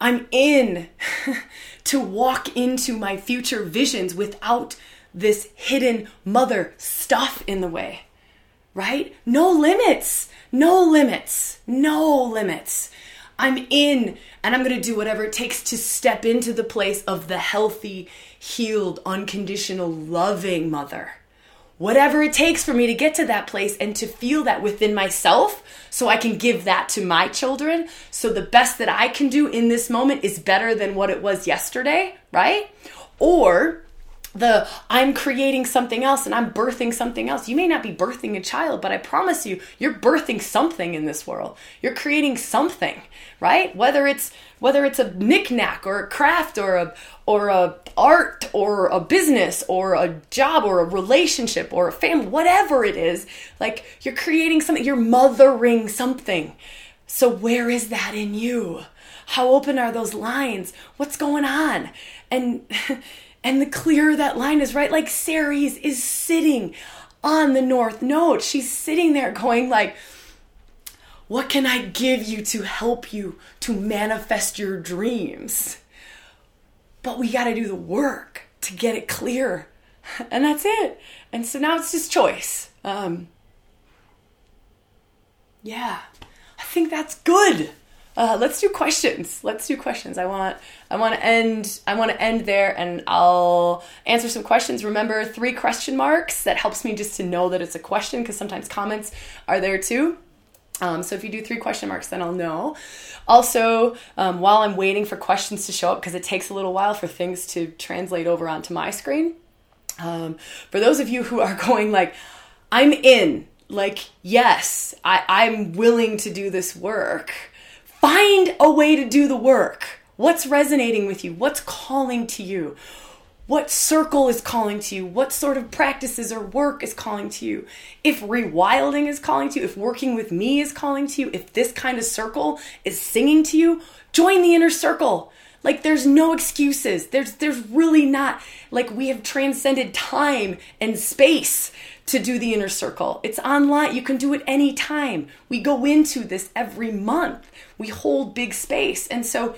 I'm in to walk into my future visions without this hidden mother stuff in the way, right? No limits, no limits, no limits. I'm in and I'm going to do whatever it takes to step into the place of the healthy, healed, unconditional, loving mother. Whatever it takes for me to get to that place and to feel that within myself so I can give that to my children. So the best that I can do in this moment is better than what it was yesterday, right? Or the I'm creating something else and I'm birthing something else. You may not be birthing a child, but I promise you, you're birthing something in this world. You're creating something, right? Whether it's whether it's a knickknack or a craft or a or a art or a business or a job or a relationship or a family, whatever it is, like you're creating something, you're mothering something. So where is that in you? How open are those lines? What's going on? And And the clearer that line is, right? Like Ceres is sitting on the north node. She's sitting there going like, what can I give you to help you to manifest your dreams? But we got to do the work to get it clear. And that's it. And so now it's just choice. Um, yeah. I think that's good. Uh, let's do questions. Let's do questions. I want I want to end I want to end there, and I'll answer some questions. Remember three question marks. That helps me just to know that it's a question because sometimes comments are there too. Um, so if you do three question marks, then I'll know. Also, um, while I'm waiting for questions to show up, because it takes a little while for things to translate over onto my screen, um, for those of you who are going like, I'm in, like, yes, I, I'm willing to do this work, find a way to do the work. What's resonating with you? What's calling to you? What circle is calling to you? What sort of practices or work is calling to you? If rewilding is calling to you, if working with me is calling to you, if this kind of circle is singing to you, join the inner circle. Like there's no excuses. There's there's really not like we have transcended time and space to do the inner circle. It's online. You can do it anytime. We go into this every month. We hold big space. And so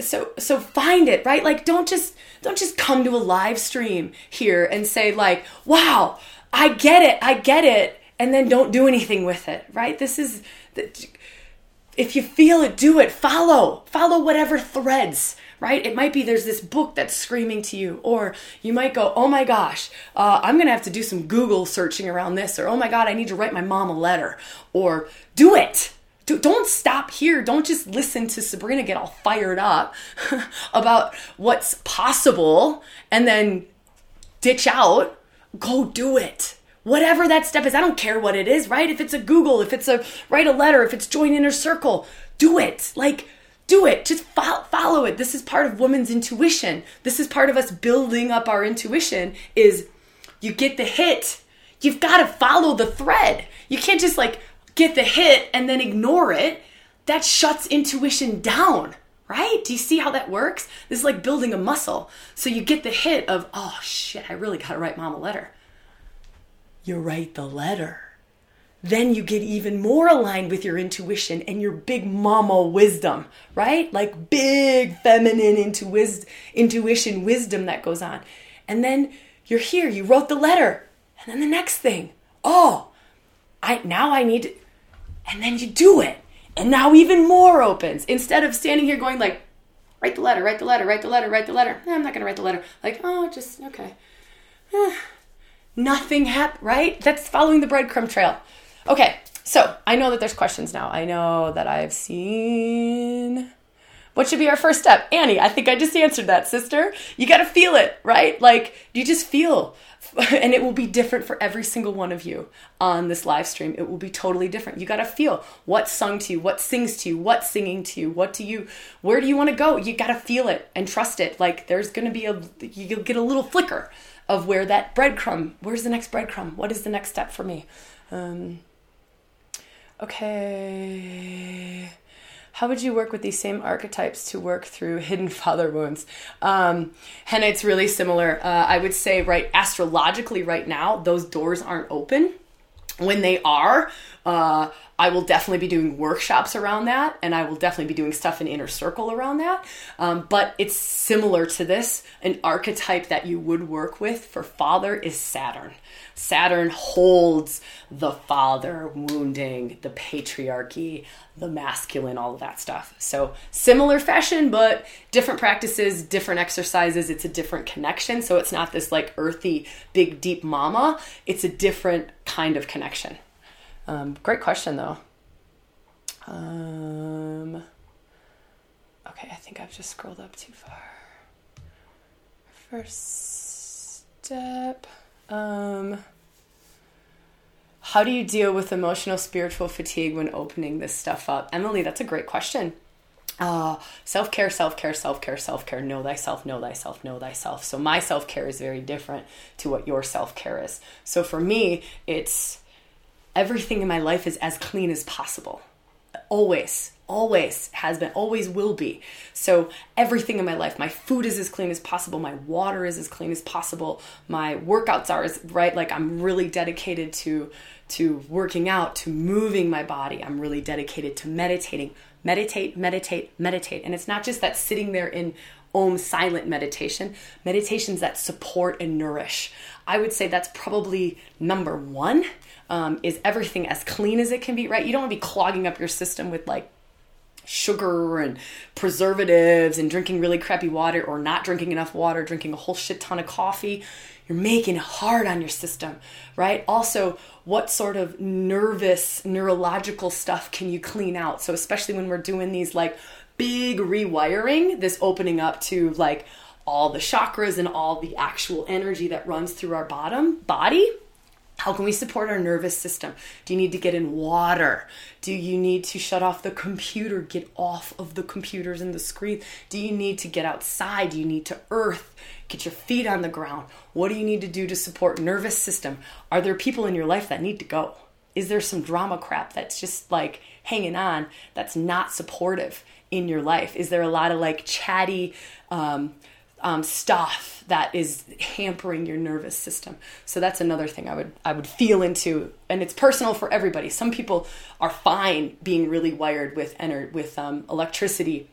so so find it right? Like don't just don't just come to a live stream here and say like wow i get it i get it and then don't do anything with it right? This is if you feel it do it. Follow follow whatever threads right? It might be there's this book that's screaming to you or you might go oh my gosh uh, i'm gonna have to do some google searching around this or oh my god i need to write my mom a letter or do it don't stop here. Don't just listen to Sabrina get all fired up about what's possible and then ditch out. Go do it. Whatever that step is, I don't care what it is, right? If it's a Google, if it's a write a letter, if it's join inner circle, do it. Like, do it. Just follow, follow it. This is part of woman's intuition. This is part of us building up our intuition is you get the hit. You've got to follow the thread. You can't just like get the hit and then ignore it, that shuts intuition down, right? Do you see how that works? This is like building a muscle. So you get the hit of, oh shit, I really gotta write mom a letter. You write the letter. Then you get even more aligned with your intuition and your big mama wisdom, right? Like big feminine intu- intuition wisdom that goes on. And then you're here, you wrote the letter. And then the next thing, oh, I now I need and then you do it. And now even more opens. Instead of standing here going like, write the letter, write the letter, write the letter, write the letter. Eh, I'm not going to write the letter. Like, oh, just, okay. Eh, nothing happened, right? That's following the breadcrumb trail. Okay, so I know that there's questions now. I know that I've seen. What should be our first step? Annie, I think I just answered that, sister. You got to feel it, right? Like, you just feel and it will be different for every single one of you on this live stream. It will be totally different. You got to feel what's sung to you, what sings to you, what's singing to you, what do you, where do you want to go? You got to feel it and trust it. Like there's going to be a, you'll get a little flicker of where that breadcrumb, where's the next breadcrumb? What is the next step for me? Um, okay how would you work with these same archetypes to work through hidden father wounds? Um, and it's really similar. Uh, I would say, right, astrologically, right now, those doors aren't open. When they are, uh, I will definitely be doing workshops around that, and I will definitely be doing stuff in inner circle around that. Um, but it's similar to this. An archetype that you would work with for father is Saturn. Saturn holds the father wounding, the patriarchy, the masculine, all of that stuff. So similar fashion, but different practices, different exercises. It's a different connection. So it's not this like earthy, big, deep mama. It's a different kind of connection. Um, great question though. Um, okay, I think I've just scrolled up too far. First step. Um, how do you deal with emotional spiritual fatigue when opening this stuff up? Emily, that's a great question. Uh, self care, self care, self care, self care. Know thyself, know thyself, know thyself. So, my self care is very different to what your self care is. So, for me, it's everything in my life is as clean as possible. Always always has been, always will be. So everything in my life, my food is as clean as possible, my water is as clean as possible, my workouts are as right. Like I'm really dedicated to to working out, to moving my body. I'm really dedicated to meditating. Meditate, meditate, meditate. And it's not just that sitting there in Om silent meditation, meditations that support and nourish. I would say that's probably number one. Um, is everything as clean as it can be, right? You don't want to be clogging up your system with like sugar and preservatives and drinking really crappy water or not drinking enough water, drinking a whole shit ton of coffee. You're making it hard on your system, right? Also, what sort of nervous, neurological stuff can you clean out? So, especially when we're doing these like big rewiring, this opening up to like all the chakras and all the actual energy that runs through our bottom body how can we support our nervous system? Do you need to get in water? Do you need to shut off the computer? Get off of the computers and the screen. Do you need to get outside? Do you need to earth? Get your feet on the ground. What do you need to do to support nervous system? Are there people in your life that need to go? Is there some drama crap that's just like hanging on that's not supportive in your life? Is there a lot of like chatty um, um, stuff that is hampering your nervous system. So that's another thing I would I would feel into, and it's personal for everybody. Some people are fine being really wired with ener- with um, electricity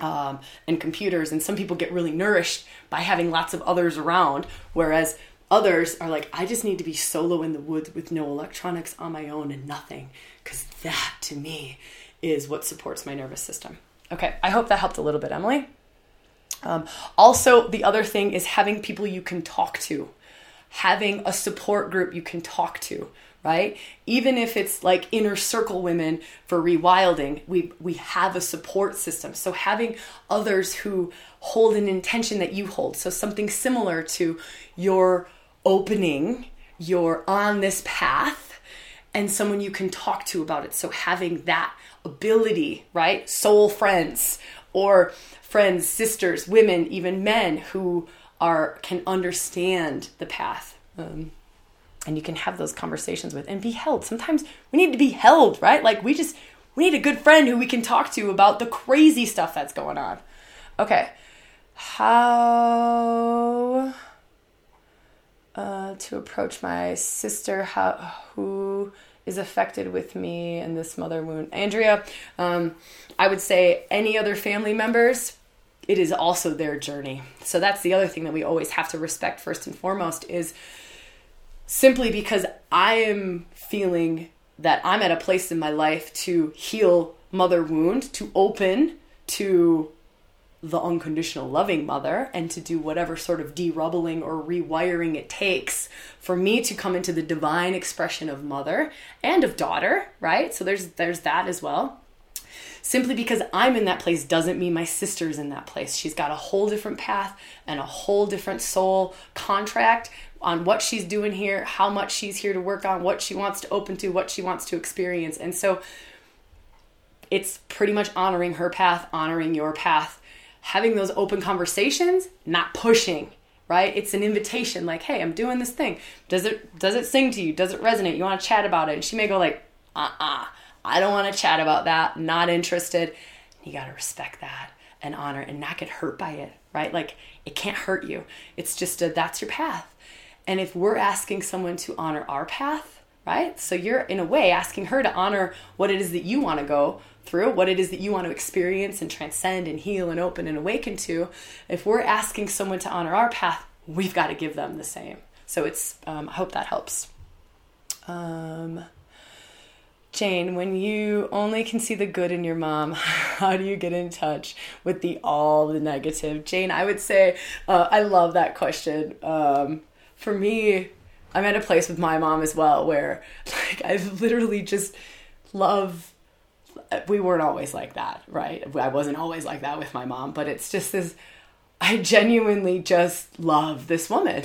um, and computers, and some people get really nourished by having lots of others around, whereas others are like, I just need to be solo in the woods with no electronics on my own and nothing, because that to me is what supports my nervous system. Okay, I hope that helped a little bit, Emily. Um, also, the other thing is having people you can talk to, having a support group you can talk to, right? Even if it's like inner circle women for rewilding, we we have a support system. So having others who hold an intention that you hold, so something similar to your opening, you're on this path, and someone you can talk to about it. So having that ability, right? Soul friends or friends, sisters, women, even men who are can understand the path. Um, and you can have those conversations with and be held. Sometimes we need to be held, right? Like we just we need a good friend who we can talk to about the crazy stuff that's going on. Okay. How uh, to approach my sister how who is affected with me and this mother wound. Andrea, um, I would say any other family members, it is also their journey. So that's the other thing that we always have to respect first and foremost is simply because I am feeling that I'm at a place in my life to heal mother wound, to open to the unconditional loving mother and to do whatever sort of derubbling or rewiring it takes for me to come into the divine expression of mother and of daughter, right? So there's there's that as well simply because I'm in that place doesn't mean my sister's in that place. She's got a whole different path and a whole different soul contract on what she's doing here, how much she's here to work on, what she wants to open to, what she wants to experience. And so it's pretty much honoring her path, honoring your path, having those open conversations, not pushing right it's an invitation like hey i'm doing this thing does it does it sing to you does it resonate you want to chat about it and she may go like uh-uh I don't want to chat about that, not interested. You got to respect that and honor and not get hurt by it, right? Like it can't hurt you. It's just a that's your path. And if we're asking someone to honor our path, right? So you're in a way asking her to honor what it is that you want to go through, what it is that you want to experience and transcend and heal and open and awaken to. If we're asking someone to honor our path, we've got to give them the same. So it's, um, I hope that helps. Um, Jane, when you only can see the good in your mom, how do you get in touch with the all the negative? Jane, I would say uh, I love that question. Um, for me, I'm at a place with my mom as well where like I literally just love we weren't always like that, right? I wasn't always like that with my mom, but it's just this I genuinely just love this woman.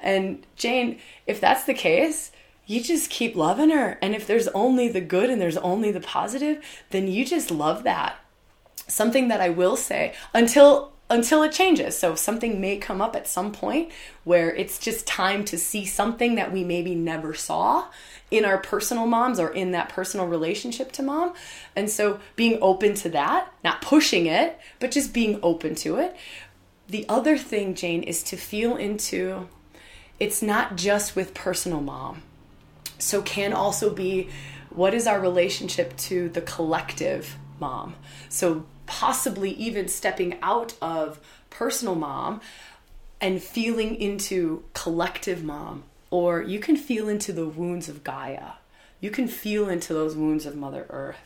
And Jane, if that's the case, you just keep loving her. And if there's only the good and there's only the positive, then you just love that. Something that I will say until until it changes. So something may come up at some point where it's just time to see something that we maybe never saw in our personal moms or in that personal relationship to mom. And so being open to that, not pushing it, but just being open to it. The other thing, Jane, is to feel into it's not just with personal mom so can also be what is our relationship to the collective mom? So possibly even stepping out of personal mom and feeling into collective mom, or you can feel into the wounds of Gaia. You can feel into those wounds of Mother Earth.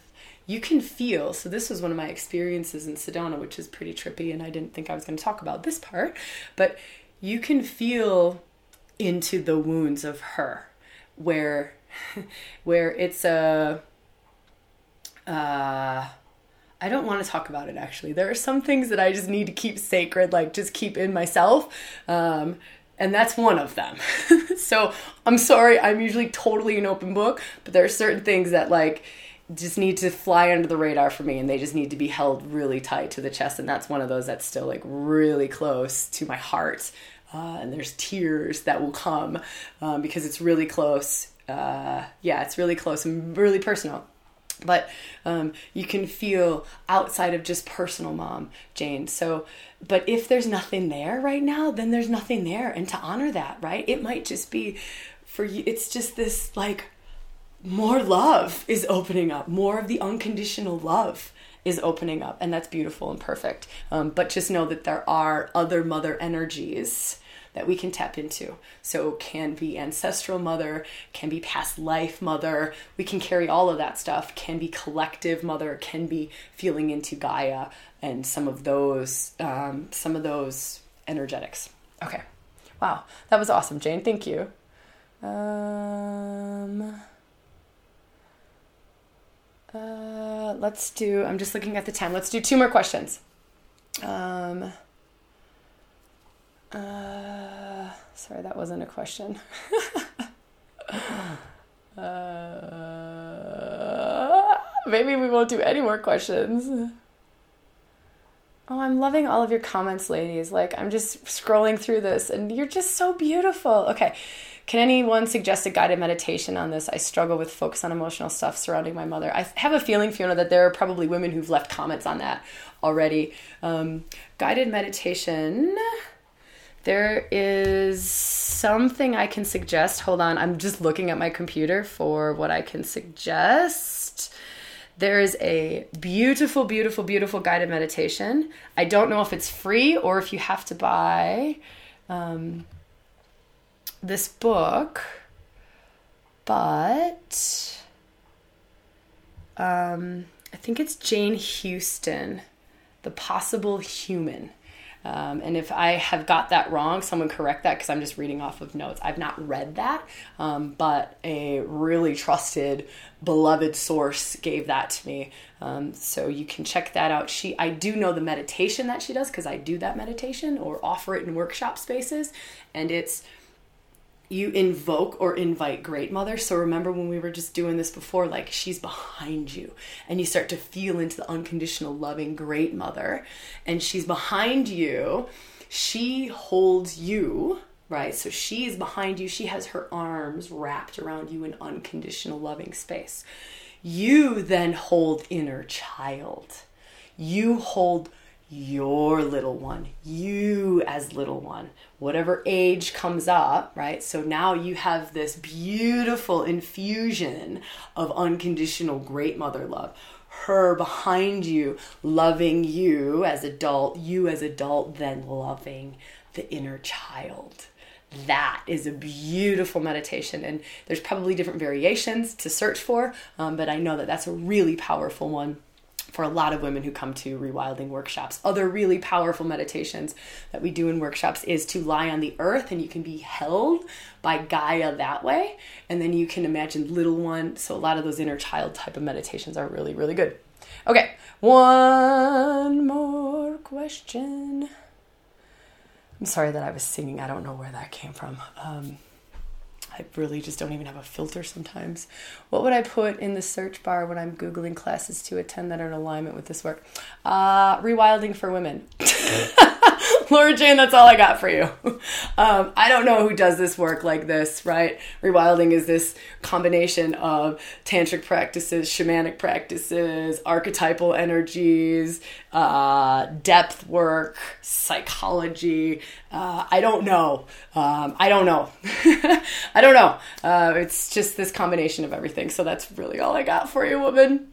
You can feel, so this was one of my experiences in Sedona, which is pretty trippy, and I didn't think I was going to talk about this part, but you can feel into the wounds of her where where it's a uh I don't want to talk about it actually. There are some things that I just need to keep sacred, like just keep in myself. Um, and that's one of them. so I'm sorry, I'm usually totally an open book, but there are certain things that like just need to fly under the radar for me and they just need to be held really tight to the chest. And that's one of those that's still like really close to my heart. Uh, and there's tears that will come um, because it's really close. Uh, yeah, it's really close and really personal but um, you can feel outside of just personal mom jane. So but if there's nothing there right now then there's nothing there. And to honor that right it might just be for you it's just this like more love is opening up. More of the unconditional love is opening up. And that's beautiful and perfect. Um, but just know that there are other mother energies that we can tap into. So can be ancestral mother, can be past life mother. We can carry all of that stuff. Can be collective mother, can be feeling into Gaia and some of those um, some of those energetics. Okay. Wow, that was awesome, Jane. Thank you. Um, uh, let's do. I'm just looking at the time. Let's do two more questions. Um, uh, sorry, that wasn't a question. uh, maybe we won't do any more questions. Oh, I'm loving all of your comments, ladies. Like, I'm just scrolling through this, and you're just so beautiful. Okay. Can anyone suggest a guided meditation on this? I struggle with focus on emotional stuff surrounding my mother. I have a feeling, Fiona, that there are probably women who've left comments on that already. Um, guided meditation. There is something I can suggest. Hold on, I'm just looking at my computer for what I can suggest. There is a beautiful, beautiful, beautiful guided meditation. I don't know if it's free or if you have to buy um, this book, but um, I think it's Jane Houston, The Possible Human. Um, and if I have got that wrong, someone correct that because I'm just reading off of notes. I've not read that, um, but a really trusted, beloved source gave that to me. Um, so you can check that out. She, I do know the meditation that she does because I do that meditation or offer it in workshop spaces, and it's you invoke or invite great mother. So remember when we were just doing this before, like she's behind you and you start to feel into the unconditional loving great mother and she's behind you. She holds you, right? So she's behind you. She has her arms wrapped around you in unconditional loving space. You then hold inner child. You hold your little one, you as little one, whatever age comes up, right? So now you have this beautiful infusion of unconditional great mother love. Her behind you, loving you as adult, you as adult, then loving the inner child. That is a beautiful meditation, and there's probably different variations to search for, um, but I know that that's a really powerful one for a lot of women who come to rewilding workshops. Other really powerful meditations that we do in workshops is to lie on the earth and you can be held by Gaia that way. And then you can imagine little one. So a lot of those inner child type of meditations are really, really good. Okay, one more question. I'm sorry that I was singing. I don't know where that came from. Um, I really just don't even have a filter sometimes. What would I put in the search bar when I'm Googling classes to attend that are in alignment with this work? Uh, rewilding for women. Laura Jane, that's all I got for you. Um, I don't know who does this work like this, right? Rewilding is this combination of tantric practices, shamanic practices, archetypal energies, uh, depth work, psychology. Uh, I don't know. Um, I don't know. I don't know. Uh, it's just this combination of everything. So that's really all I got for you, woman.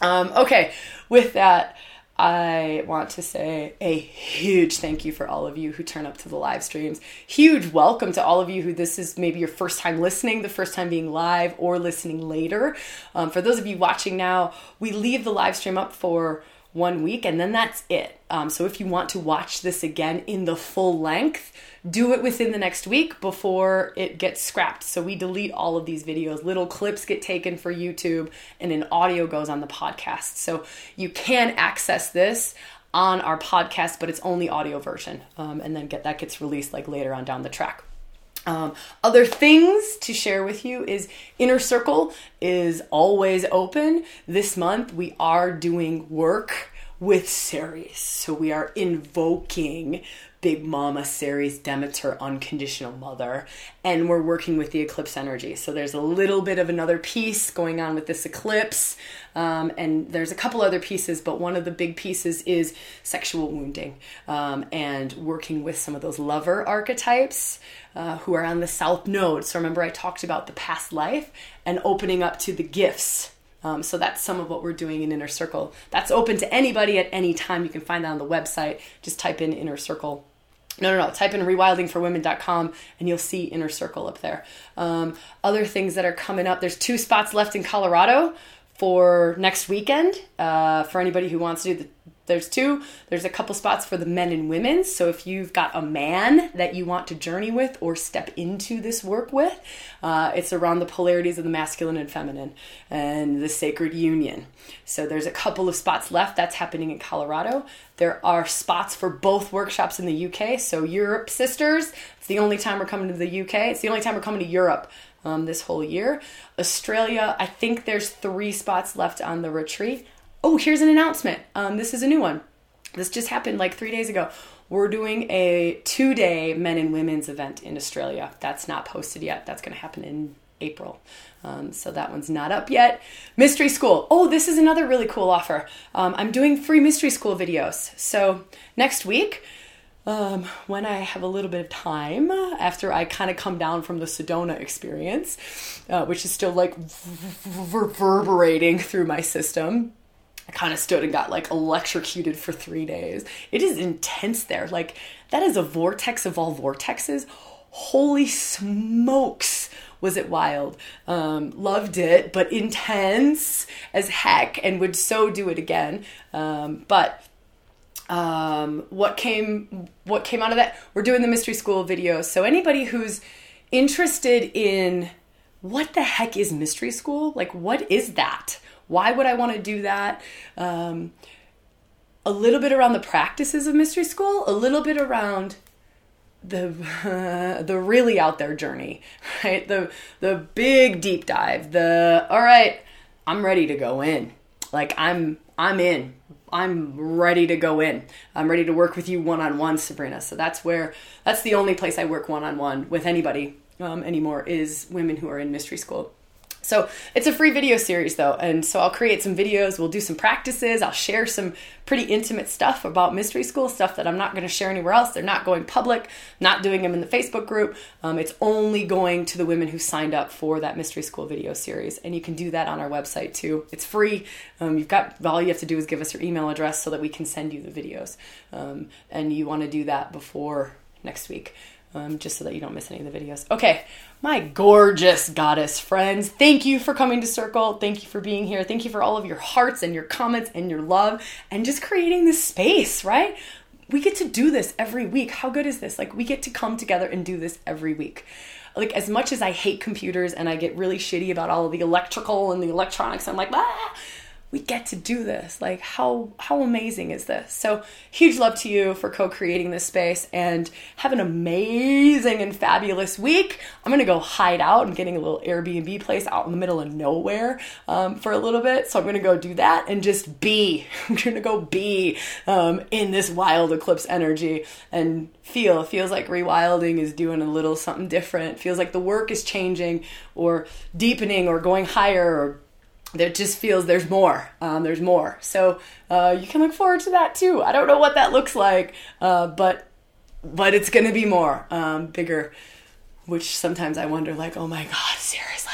Um, okay, with that. I want to say a huge thank you for all of you who turn up to the live streams. Huge welcome to all of you who this is maybe your first time listening, the first time being live, or listening later. Um, for those of you watching now, we leave the live stream up for one week and then that's it. Um, so if you want to watch this again in the full length, do it within the next week before it gets scrapped. So we delete all of these videos. Little clips get taken for YouTube and an audio goes on the podcast. So you can access this on our podcast, but it's only audio version. Um, and then get that gets released like later on down the track. Um, other things to share with you is Inner Circle is always open. This month we are doing work with Ceres. So we are invoking Big Mama Ceres Demeter unconditional mother and we're working with the eclipse energy. So there's a little bit of another piece going on with this eclipse um, and there's a couple other pieces, but one of the big pieces is sexual wounding um, and working with some of those lover archetypes uh, who are on the south node. So remember I talked about the past life and opening up to the gifts um, so that's some of what we're doing in Inner Circle. That's open to anybody at any time. You can find that on the website. Just type in Inner Circle no, no, no. Type in rewildingforwomen.com and you'll see Inner Circle up there. Um, other things that are coming up there's two spots left in Colorado for next weekend uh, for anybody who wants to do the there's two. There's a couple spots for the men and women. So if you've got a man that you want to journey with or step into this work with uh, it's around the polarities of the masculine and feminine and the sacred union. So there's a couple of spots left. That's happening in colorado. There are spots for both workshops in the uk so europe sisters it's the only time we're coming to the uk it's the only time we're coming to europe um, this whole year. Australia i think there's three spots left on the retreat oh, here's an announcement. Um, this is a new one. This just happened like three days ago. We're doing a two day men and women's event in Australia. That's not posted yet. That's going to happen in April. Um, so that one's not up yet. Mystery School. Oh, this is another really cool offer. Um, I'm doing free Mystery School videos. So next week, um, when I have a little bit of time after I kind of come down from the Sedona experience, uh, which is still like reverberating through my system. I kind of stood and got like electrocuted for three days. It is intense there. Like, that is a vortex of all vortexes. Holy smokes, was it wild. Um, loved it, but intense as heck, and would so do it again. Um, but um, what came what came out of that? We're doing the mystery school video, So anybody who's interested in what the heck is mystery school? Like, what is that? Why would I want to do that? Um, a little bit around the practices of mystery school, a little bit around the uh, the really out there journey, right? The the big deep dive. The all right, I'm ready to go in. Like I'm I'm in. I'm ready to go in. I'm ready to work with you one on one, Sabrina. So that's where that's the only place I work one on one with anybody um, anymore is women who are in mystery school. So it's a free video series though, and so I'll create some videos. We'll do some practices. I'll share some pretty intimate stuff about mystery school stuff that I'm not going to share anywhere else. They're not going public. Not doing them in the Facebook group. Um, it's only going to the women who signed up for that mystery school video series, and you can do that on our website too. It's free. Um, you've got all you have to do is give us your email address so that we can send you the videos, um, and you want to do that before next week um, just so that you don't miss any of the videos. Okay, my gorgeous goddess friends, thank you for coming to Circle. Thank you for being here. Thank you for all of your hearts and your comments and your love and just creating this space, right? We get to do this every week. How good is this? Like, we get to come together and do this every week. Like, as much as I hate computers and I get really shitty about all of the electrical and the electronics, I'm like, ah we get to do this. Like how how amazing is this? So huge love to you for co-creating this space and have an amazing and fabulous week. I'm gonna go hide out and getting a little Airbnb place out in the middle of nowhere um, for a little bit. So I'm gonna go do that and just be. I'm gonna go be um, in this wild eclipse energy and feel. It feels like rewilding is doing a little something different. It feels like the work is changing or deepening or going higher or there just feels there's more. Um, there's more. So uh, you can look forward to that too. I don't know what that looks like, uh, but but it's gonna be more um, bigger. Which sometimes I wonder, like, oh my god, seriously,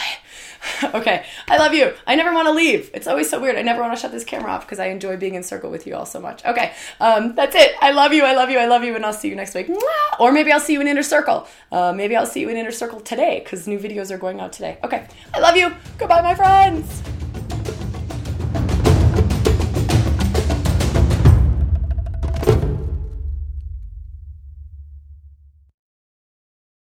okay, I love you. I never want to leave. It's always so weird. I never want to shut this camera off because I enjoy being in circle with you all so much. Okay, um, that's it. I love you. I love you. I love you. And I'll see you next week. Mwah! Or maybe I'll see you in Inner Circle. Uh, maybe I'll see you in Inner Circle today because new videos are going out today. Okay, I love you. Goodbye, my friends.